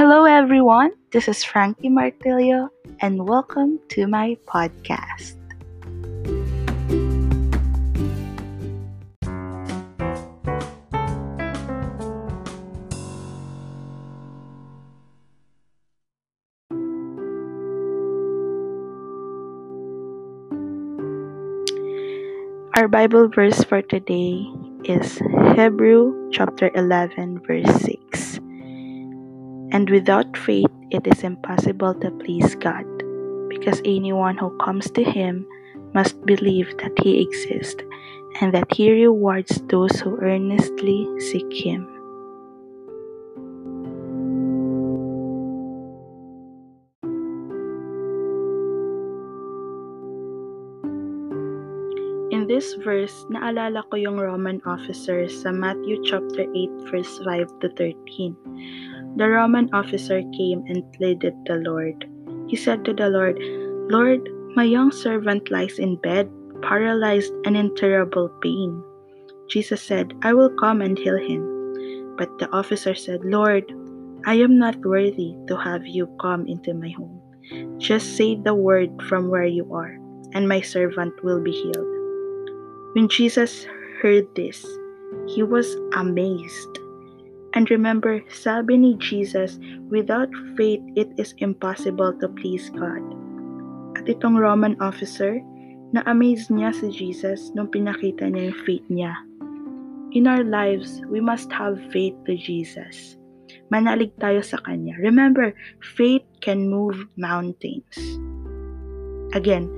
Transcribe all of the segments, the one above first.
Hello, everyone. This is Frankie Martillo, and welcome to my podcast. Our Bible verse for today is Hebrew chapter 11 verse 6. And without faith it is impossible to please God, because anyone who comes to him must believe that he exists and that he rewards those who earnestly seek him. This verse, naalala ko yung Roman officer sa Matthew chapter 8 verse 5 to 13. The Roman officer came and pleaded the Lord. He said to the Lord, Lord, my young servant lies in bed, paralyzed and in terrible pain. Jesus said, I will come and heal him. But the officer said, Lord, I am not worthy to have you come into my home. Just say the word from where you are, and my servant will be healed. When Jesus heard this, he was amazed. And remember, sabi ni Jesus, without faith, it is impossible to please God. At itong Roman officer, na-amaze niya si Jesus nung pinakita niya yung faith niya. In our lives, we must have faith to Jesus. Manalig tayo sa Kanya. Remember, faith can move mountains. Again,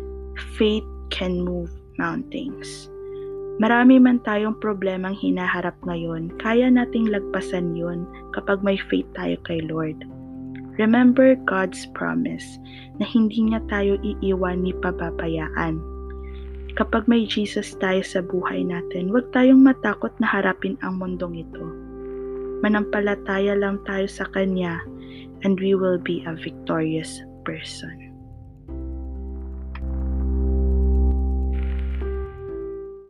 faith can move mountains. Marami man tayong problemang hinaharap ngayon, kaya nating lagpasan yun kapag may faith tayo kay Lord. Remember God's promise na hindi niya tayo iiwan ni pababayaan. Kapag may Jesus tayo sa buhay natin, huwag tayong matakot na harapin ang mundong ito. Manampalataya lang tayo sa Kanya and we will be a victorious person.